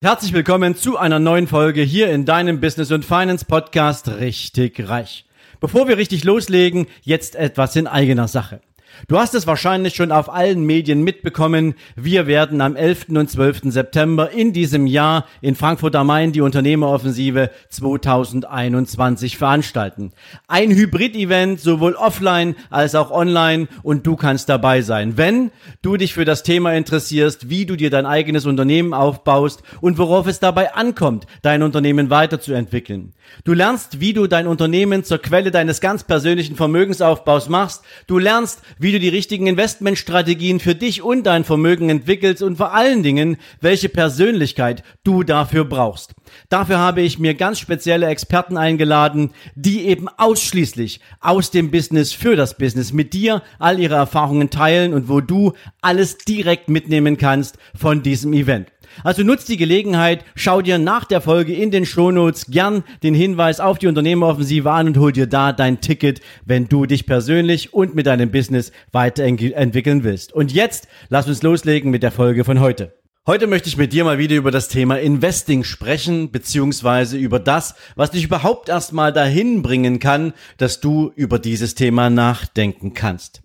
Herzlich willkommen zu einer neuen Folge hier in deinem Business und Finance Podcast Richtig Reich. Bevor wir richtig loslegen, jetzt etwas in eigener Sache. Du hast es wahrscheinlich schon auf allen Medien mitbekommen. Wir werden am 11. und 12. September in diesem Jahr in Frankfurt am Main die Unternehmeroffensive 2021 veranstalten. Ein Hybrid-Event, sowohl offline als auch online und du kannst dabei sein. Wenn du dich für das Thema interessierst, wie du dir dein eigenes Unternehmen aufbaust und worauf es dabei ankommt, dein Unternehmen weiterzuentwickeln. Du lernst, wie du dein Unternehmen zur Quelle deines ganz persönlichen Vermögensaufbaus machst. Du lernst, wie du die richtigen Investmentstrategien für dich und dein Vermögen entwickelst und vor allen Dingen, welche Persönlichkeit du dafür brauchst. Dafür habe ich mir ganz spezielle Experten eingeladen, die eben ausschließlich aus dem Business für das Business mit dir all ihre Erfahrungen teilen und wo du alles direkt mitnehmen kannst von diesem Event. Also nutzt die Gelegenheit, schau dir nach der Folge in den Shownotes gern den Hinweis auf die Unternehmeroffensive an und hol dir da dein Ticket, wenn du dich persönlich und mit deinem Business weiterentwickeln willst. Und jetzt lass uns loslegen mit der Folge von heute. Heute möchte ich mit dir mal wieder über das Thema Investing sprechen, beziehungsweise über das, was dich überhaupt erstmal dahin bringen kann, dass du über dieses Thema nachdenken kannst.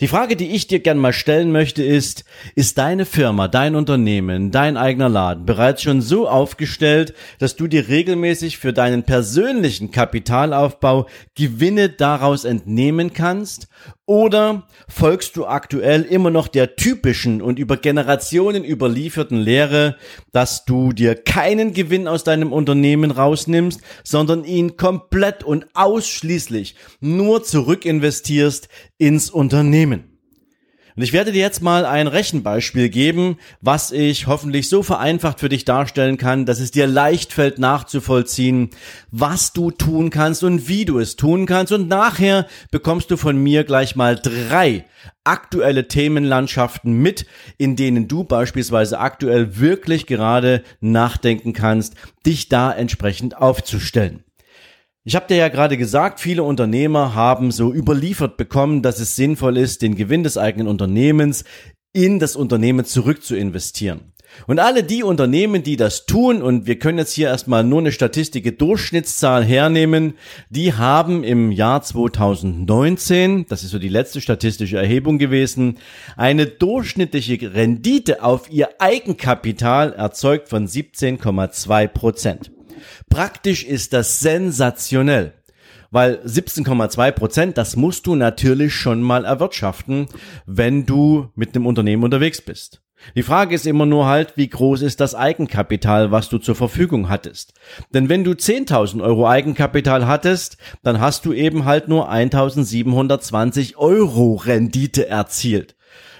Die Frage, die ich dir gern mal stellen möchte, ist, ist deine Firma, dein Unternehmen, dein eigener Laden bereits schon so aufgestellt, dass du dir regelmäßig für deinen persönlichen Kapitalaufbau Gewinne daraus entnehmen kannst? Oder folgst du aktuell immer noch der typischen und über Generationen überlieferten Lehre, dass du dir keinen Gewinn aus deinem Unternehmen rausnimmst, sondern ihn komplett und ausschließlich nur zurückinvestierst ins Unternehmen? Und ich werde dir jetzt mal ein Rechenbeispiel geben, was ich hoffentlich so vereinfacht für dich darstellen kann, dass es dir leicht fällt nachzuvollziehen, was du tun kannst und wie du es tun kannst. Und nachher bekommst du von mir gleich mal drei aktuelle Themenlandschaften mit, in denen du beispielsweise aktuell wirklich gerade nachdenken kannst, dich da entsprechend aufzustellen. Ich habe dir ja gerade gesagt, viele Unternehmer haben so überliefert bekommen, dass es sinnvoll ist, den Gewinn des eigenen Unternehmens in das Unternehmen zurück zu investieren. Und alle die Unternehmen, die das tun, und wir können jetzt hier erstmal nur eine Statistik Durchschnittszahl hernehmen, die haben im Jahr 2019, das ist so die letzte statistische Erhebung gewesen, eine durchschnittliche Rendite auf ihr Eigenkapital erzeugt von 17,2 Prozent. Praktisch ist das sensationell. Weil 17,2 Prozent, das musst du natürlich schon mal erwirtschaften, wenn du mit einem Unternehmen unterwegs bist. Die Frage ist immer nur halt, wie groß ist das Eigenkapital, was du zur Verfügung hattest. Denn wenn du 10.000 Euro Eigenkapital hattest, dann hast du eben halt nur 1.720 Euro Rendite erzielt.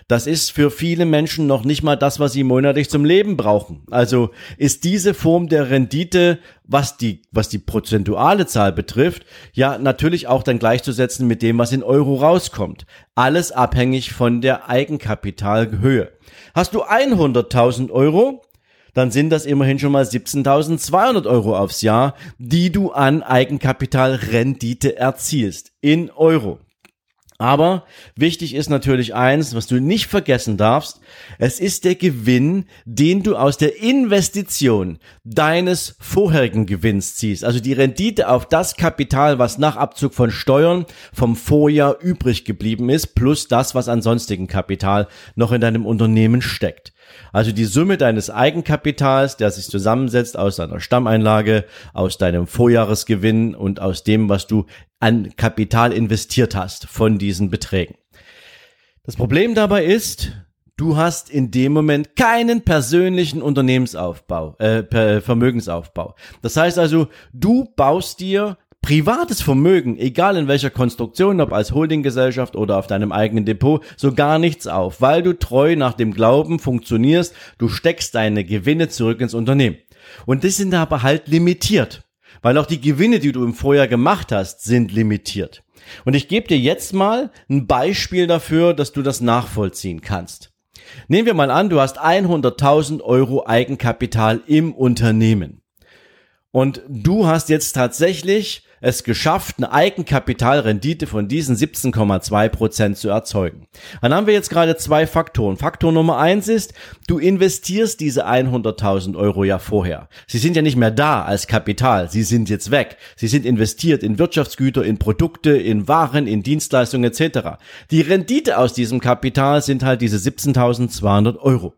Das ist für viele Menschen noch nicht mal das, was sie monatlich zum Leben brauchen. Also ist diese Form der Rendite, was die, was die prozentuale Zahl betrifft, ja natürlich auch dann gleichzusetzen mit dem, was in Euro rauskommt. Alles abhängig von der Eigenkapitalhöhe. Hast du 100.000 Euro, dann sind das immerhin schon mal 17.200 Euro aufs Jahr, die du an Eigenkapitalrendite erzielst. In Euro. Aber wichtig ist natürlich eins, was du nicht vergessen darfst. Es ist der Gewinn, den du aus der Investition deines vorherigen Gewinns ziehst. Also die Rendite auf das Kapital, was nach Abzug von Steuern vom Vorjahr übrig geblieben ist, plus das, was an sonstigen Kapital noch in deinem Unternehmen steckt. Also die Summe deines Eigenkapitals, der sich zusammensetzt aus deiner Stammeinlage, aus deinem Vorjahresgewinn und aus dem, was du an Kapital investiert hast von diesen Beträgen. Das Problem dabei ist, du hast in dem Moment keinen persönlichen Unternehmensaufbau, äh, Vermögensaufbau. Das heißt also, du baust dir privates Vermögen, egal in welcher Konstruktion, ob als Holdinggesellschaft oder auf deinem eigenen Depot, so gar nichts auf, weil du treu nach dem Glauben funktionierst, du steckst deine Gewinne zurück ins Unternehmen. Und das sind aber halt limitiert, weil auch die Gewinne, die du im Vorjahr gemacht hast, sind limitiert. Und ich gebe dir jetzt mal ein Beispiel dafür, dass du das nachvollziehen kannst. Nehmen wir mal an, du hast 100.000 Euro Eigenkapital im Unternehmen. Und du hast jetzt tatsächlich es geschafft, eine Eigenkapitalrendite von diesen 17,2 Prozent zu erzeugen. Dann haben wir jetzt gerade zwei Faktoren. Faktor Nummer eins ist, du investierst diese 100.000 Euro ja vorher. Sie sind ja nicht mehr da als Kapital. Sie sind jetzt weg. Sie sind investiert in Wirtschaftsgüter, in Produkte, in Waren, in Dienstleistungen etc. Die Rendite aus diesem Kapital sind halt diese 17.200 Euro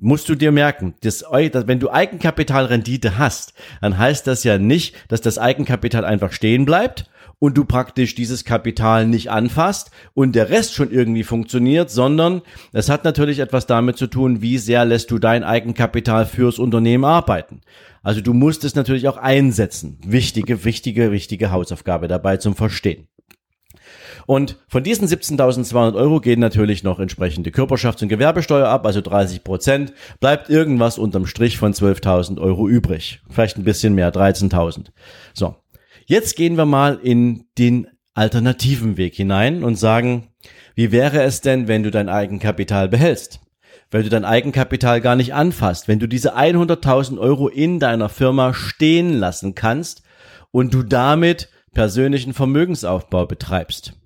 musst du dir merken, dass, wenn du Eigenkapitalrendite hast, dann heißt das ja nicht, dass das Eigenkapital einfach stehen bleibt und du praktisch dieses Kapital nicht anfasst und der Rest schon irgendwie funktioniert, sondern es hat natürlich etwas damit zu tun, wie sehr lässt du dein Eigenkapital fürs Unternehmen arbeiten. Also du musst es natürlich auch einsetzen. Wichtige, wichtige, wichtige Hausaufgabe dabei zum Verstehen. Und von diesen 17.200 Euro gehen natürlich noch entsprechende Körperschafts- und Gewerbesteuer ab, also 30 Prozent. Bleibt irgendwas unterm Strich von 12.000 Euro übrig. Vielleicht ein bisschen mehr, 13.000. So. Jetzt gehen wir mal in den alternativen Weg hinein und sagen, wie wäre es denn, wenn du dein Eigenkapital behältst? Wenn du dein Eigenkapital gar nicht anfasst, wenn du diese 100.000 Euro in deiner Firma stehen lassen kannst und du damit persönlichen Vermögensaufbau betreibst.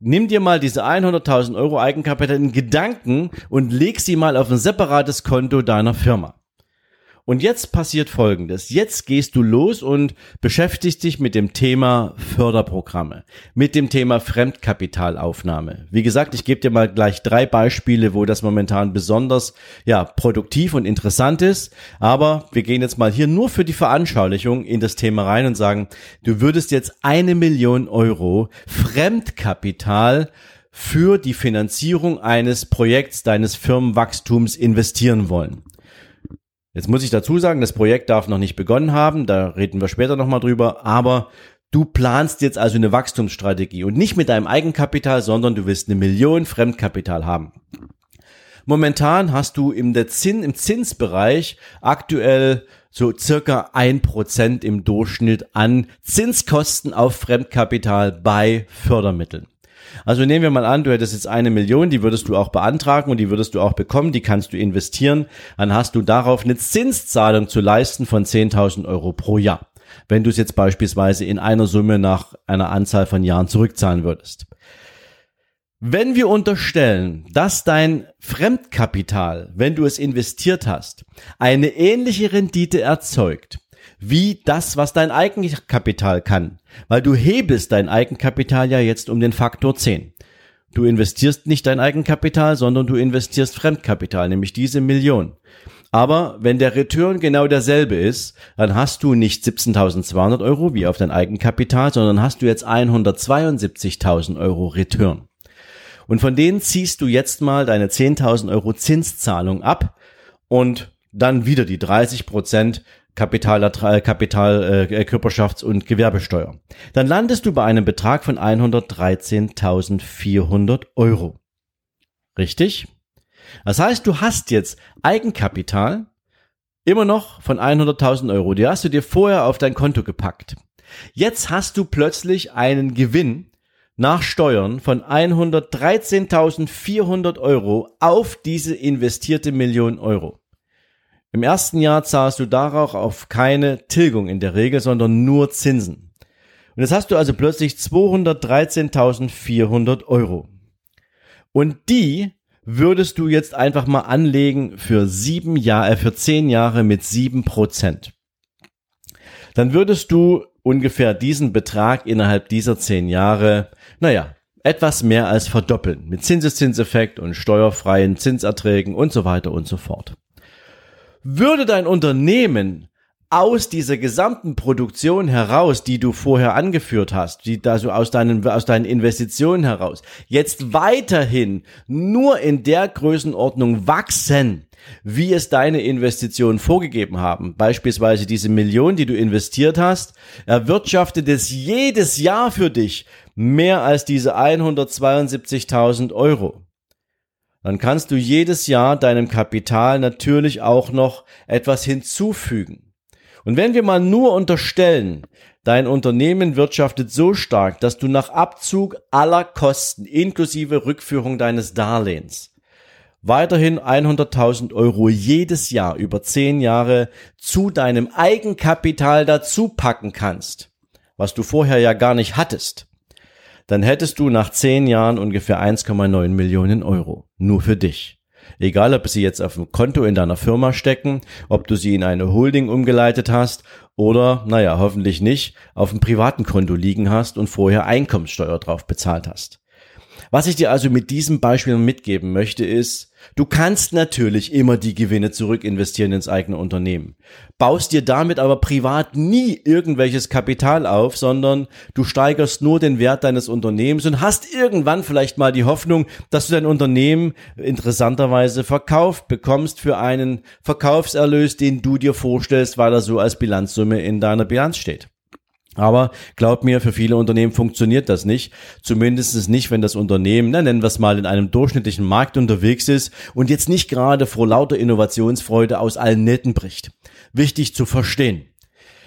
Nimm dir mal diese 100.000 Euro Eigenkapital in Gedanken und leg sie mal auf ein separates Konto deiner Firma. Und jetzt passiert Folgendes. Jetzt gehst du los und beschäftigst dich mit dem Thema Förderprogramme, mit dem Thema Fremdkapitalaufnahme. Wie gesagt, ich gebe dir mal gleich drei Beispiele, wo das momentan besonders ja, produktiv und interessant ist. Aber wir gehen jetzt mal hier nur für die Veranschaulichung in das Thema rein und sagen, du würdest jetzt eine Million Euro Fremdkapital für die Finanzierung eines Projekts deines Firmenwachstums investieren wollen. Jetzt muss ich dazu sagen, das Projekt darf noch nicht begonnen haben, da reden wir später nochmal drüber, aber du planst jetzt also eine Wachstumsstrategie und nicht mit deinem Eigenkapital, sondern du willst eine Million Fremdkapital haben. Momentan hast du im, Zins, im Zinsbereich aktuell so circa ein Prozent im Durchschnitt an Zinskosten auf Fremdkapital bei Fördermitteln. Also nehmen wir mal an, du hättest jetzt eine Million, die würdest du auch beantragen und die würdest du auch bekommen, die kannst du investieren. Dann hast du darauf eine Zinszahlung zu leisten von 10.000 Euro pro Jahr. Wenn du es jetzt beispielsweise in einer Summe nach einer Anzahl von Jahren zurückzahlen würdest. Wenn wir unterstellen, dass dein Fremdkapital, wenn du es investiert hast, eine ähnliche Rendite erzeugt, wie das, was dein Eigenkapital kann. Weil du hebelst dein Eigenkapital ja jetzt um den Faktor 10. Du investierst nicht dein Eigenkapital, sondern du investierst Fremdkapital, nämlich diese Million. Aber wenn der Return genau derselbe ist, dann hast du nicht 17.200 Euro wie auf dein Eigenkapital, sondern hast du jetzt 172.000 Euro Return. Und von denen ziehst du jetzt mal deine 10.000 Euro Zinszahlung ab und dann wieder die 30 Prozent Kapital, Kapital äh, Körperschafts- und Gewerbesteuer. Dann landest du bei einem Betrag von 113.400 Euro. Richtig? Das heißt, du hast jetzt Eigenkapital immer noch von 100.000 Euro. Die hast du dir vorher auf dein Konto gepackt. Jetzt hast du plötzlich einen Gewinn nach Steuern von 113.400 Euro auf diese investierte Million Euro. Im ersten Jahr zahlst du darauf auf keine Tilgung in der Regel, sondern nur Zinsen. Und jetzt hast du also plötzlich 213.400 Euro. Und die würdest du jetzt einfach mal anlegen für sieben Jahre, äh, für zehn Jahre mit sieben Prozent. Dann würdest du ungefähr diesen Betrag innerhalb dieser zehn Jahre, naja, etwas mehr als verdoppeln. Mit Zinseszinseffekt und steuerfreien Zinserträgen und so weiter und so fort. Würde dein Unternehmen aus dieser gesamten Produktion heraus, die du vorher angeführt hast, die also aus deinen, aus deinen Investitionen heraus, jetzt weiterhin nur in der Größenordnung wachsen, wie es deine Investitionen vorgegeben haben. Beispielsweise diese Million, die du investiert hast, erwirtschaftet es jedes Jahr für dich mehr als diese 172.000 Euro dann kannst du jedes Jahr deinem Kapital natürlich auch noch etwas hinzufügen. Und wenn wir mal nur unterstellen, dein Unternehmen wirtschaftet so stark, dass du nach Abzug aller Kosten inklusive Rückführung deines Darlehens weiterhin 100.000 Euro jedes Jahr über 10 Jahre zu deinem Eigenkapital dazu packen kannst, was du vorher ja gar nicht hattest, dann hättest du nach zehn Jahren ungefähr 1,9 Millionen Euro. Nur für dich. Egal, ob sie jetzt auf dem Konto in deiner Firma stecken, ob du sie in eine Holding umgeleitet hast oder, naja, hoffentlich nicht, auf dem privaten Konto liegen hast und vorher Einkommenssteuer drauf bezahlt hast. Was ich dir also mit diesem Beispiel mitgeben möchte, ist, du kannst natürlich immer die Gewinne zurück investieren ins eigene Unternehmen, baust dir damit aber privat nie irgendwelches Kapital auf, sondern du steigerst nur den Wert deines Unternehmens und hast irgendwann vielleicht mal die Hoffnung, dass du dein Unternehmen interessanterweise verkauft bekommst für einen Verkaufserlös, den du dir vorstellst, weil er so als Bilanzsumme in deiner Bilanz steht. Aber glaub mir, für viele Unternehmen funktioniert das nicht. Zumindest nicht, wenn das Unternehmen, na, nennen wir es mal, in einem durchschnittlichen Markt unterwegs ist und jetzt nicht gerade vor lauter Innovationsfreude aus allen Nähten bricht. Wichtig zu verstehen.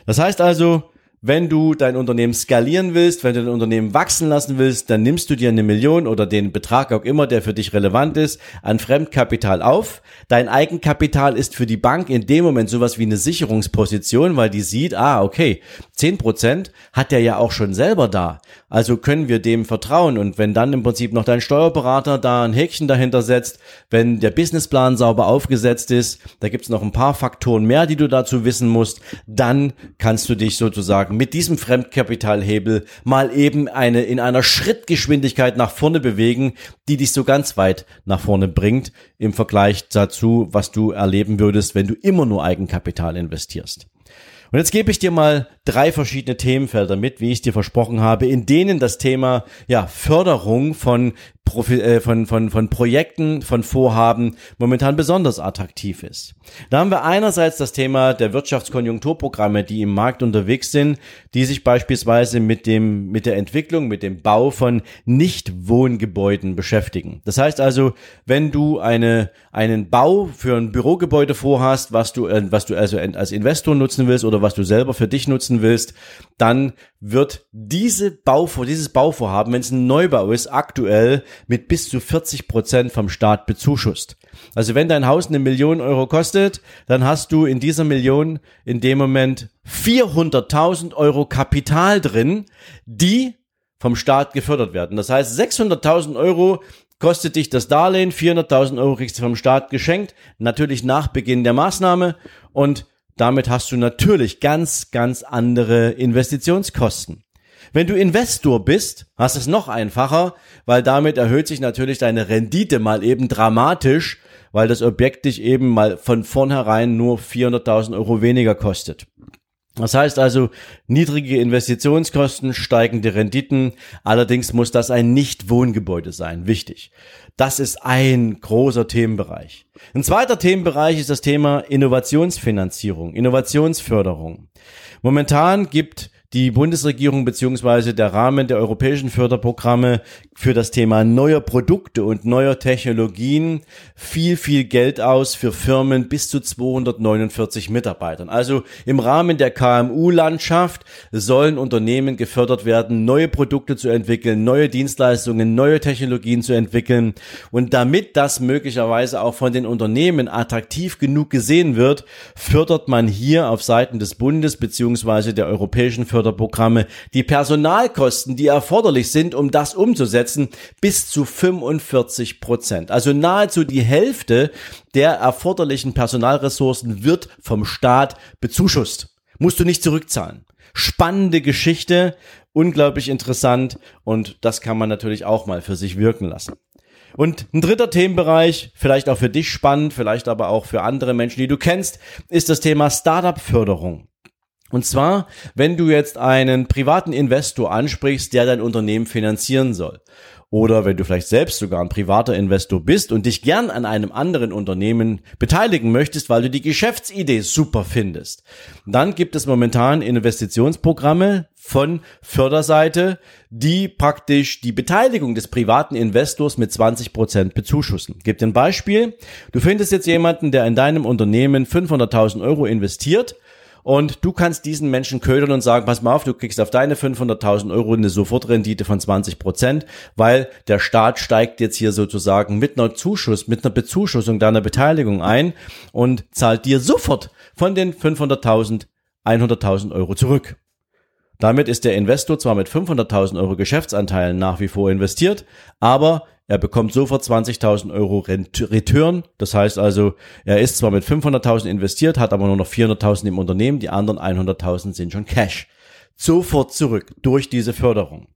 Das heißt also, wenn du dein Unternehmen skalieren willst, wenn du dein Unternehmen wachsen lassen willst, dann nimmst du dir eine Million oder den Betrag auch immer, der für dich relevant ist, an Fremdkapital auf. Dein Eigenkapital ist für die Bank in dem Moment sowas wie eine Sicherungsposition, weil die sieht, ah, okay, zehn Prozent hat der ja auch schon selber da. Also können wir dem vertrauen. Und wenn dann im Prinzip noch dein Steuerberater da ein Häkchen dahinter setzt, wenn der Businessplan sauber aufgesetzt ist, da gibt's noch ein paar Faktoren mehr, die du dazu wissen musst, dann kannst du dich sozusagen mit diesem Fremdkapitalhebel mal eben eine in einer Schrittgeschwindigkeit nach vorne bewegen, die dich so ganz weit nach vorne bringt im Vergleich dazu, was du erleben würdest, wenn du immer nur Eigenkapital investierst. Und jetzt gebe ich dir mal drei verschiedene Themenfelder mit, wie ich dir versprochen habe, in denen das Thema ja, Förderung von Profi äh, von, von, von Projekten, von Vorhaben momentan besonders attraktiv ist. Da haben wir einerseits das Thema der Wirtschaftskonjunkturprogramme, die im Markt unterwegs sind, die sich beispielsweise mit dem, mit der Entwicklung, mit dem Bau von Nichtwohngebäuden beschäftigen. Das heißt also, wenn du eine, einen Bau für ein Bürogebäude vorhast, was du, äh, was du also als Investor nutzen willst oder was du selber für dich nutzen willst, dann wird diese Bauvor, dieses Bauvorhaben, wenn es ein Neubau ist, aktuell mit bis zu 40 Prozent vom Staat bezuschusst. Also wenn dein Haus eine Million Euro kostet, dann hast du in dieser Million in dem Moment 400.000 Euro Kapital drin, die vom Staat gefördert werden. Das heißt, 600.000 Euro kostet dich das Darlehen, 400.000 Euro kriegst du vom Staat geschenkt, natürlich nach Beginn der Maßnahme und damit hast du natürlich ganz, ganz andere Investitionskosten. Wenn du Investor bist, hast es noch einfacher, weil damit erhöht sich natürlich deine Rendite mal eben dramatisch, weil das Objekt dich eben mal von vornherein nur 400.000 Euro weniger kostet. Das heißt also, niedrige Investitionskosten, steigende Renditen. Allerdings muss das ein Nicht-Wohngebäude sein. Wichtig. Das ist ein großer Themenbereich. Ein zweiter Themenbereich ist das Thema Innovationsfinanzierung, Innovationsförderung. Momentan gibt die Bundesregierung beziehungsweise der Rahmen der europäischen Förderprogramme für das Thema neuer Produkte und neuer Technologien viel, viel Geld aus für Firmen bis zu 249 Mitarbeitern. Also im Rahmen der KMU-Landschaft sollen Unternehmen gefördert werden, neue Produkte zu entwickeln, neue Dienstleistungen, neue Technologien zu entwickeln. Und damit das möglicherweise auch von den Unternehmen attraktiv genug gesehen wird, fördert man hier auf Seiten des Bundes beziehungsweise der europäischen Förderprogramme Förderprogramme die Personalkosten, die erforderlich sind, um das umzusetzen, bis zu 45 Prozent. Also nahezu die Hälfte der erforderlichen Personalressourcen wird vom Staat bezuschusst. Musst du nicht zurückzahlen. Spannende Geschichte, unglaublich interessant und das kann man natürlich auch mal für sich wirken lassen. Und ein dritter Themenbereich, vielleicht auch für dich spannend, vielleicht aber auch für andere Menschen, die du kennst, ist das Thema Startup-Förderung. Und zwar, wenn du jetzt einen privaten Investor ansprichst, der dein Unternehmen finanzieren soll. Oder wenn du vielleicht selbst sogar ein privater Investor bist und dich gern an einem anderen Unternehmen beteiligen möchtest, weil du die Geschäftsidee super findest. Dann gibt es momentan Investitionsprogramme von Förderseite, die praktisch die Beteiligung des privaten Investors mit 20 Prozent bezuschussen. Gib ein Beispiel. Du findest jetzt jemanden, der in deinem Unternehmen 500.000 Euro investiert und du kannst diesen Menschen ködern und sagen, pass mal auf, du kriegst auf deine 500.000 Euro eine Sofortrendite von 20 Prozent, weil der Staat steigt jetzt hier sozusagen mit einer Zuschuss, mit einer Bezuschussung deiner Beteiligung ein und zahlt dir sofort von den 500.000 100.000 Euro zurück. Damit ist der Investor zwar mit 500.000 Euro Geschäftsanteilen nach wie vor investiert, aber er bekommt sofort 20.000 Euro Return. Das heißt also, er ist zwar mit 500.000 investiert, hat aber nur noch 400.000 im Unternehmen, die anderen 100.000 sind schon Cash. Sofort zurück durch diese Förderung.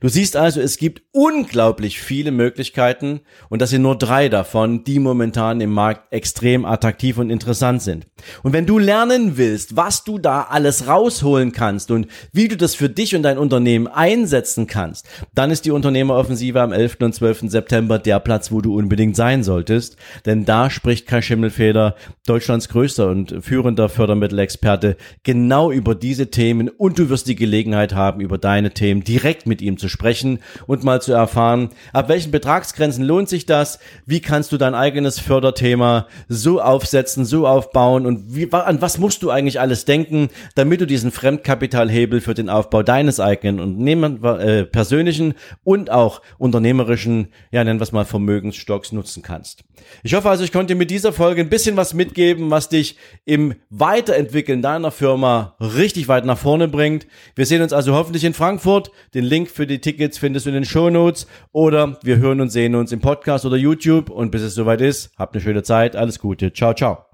Du siehst also, es gibt unglaublich viele Möglichkeiten und das sind nur drei davon, die momentan im Markt extrem attraktiv und interessant sind. Und wenn du lernen willst, was du da alles rausholen kannst und wie du das für dich und dein Unternehmen einsetzen kannst, dann ist die Unternehmeroffensive am 11. und 12. September der Platz, wo du unbedingt sein solltest, denn da spricht Kai Schimmelfeder, Deutschlands größter und führender Fördermittelexperte, genau über diese Themen und du wirst die Gelegenheit haben, über deine Themen direkt mit ihm zu sprechen und mal zu erfahren, ab welchen Betragsgrenzen lohnt sich das, wie kannst du dein eigenes Förderthema so aufsetzen, so aufbauen und wie, an was musst du eigentlich alles denken, damit du diesen Fremdkapitalhebel für den Aufbau deines eigenen Unternehmen, äh, persönlichen und auch unternehmerischen, ja nennen wir es mal Vermögensstocks nutzen kannst. Ich hoffe also, ich konnte mit dieser Folge ein bisschen was mitgeben, was dich im Weiterentwickeln deiner Firma richtig weit nach vorne bringt. Wir sehen uns also hoffentlich in Frankfurt. Den Link für die Tickets findest du in den Show Notes oder wir hören und sehen uns im Podcast oder YouTube und bis es soweit ist, habt eine schöne Zeit. Alles Gute. Ciao, ciao.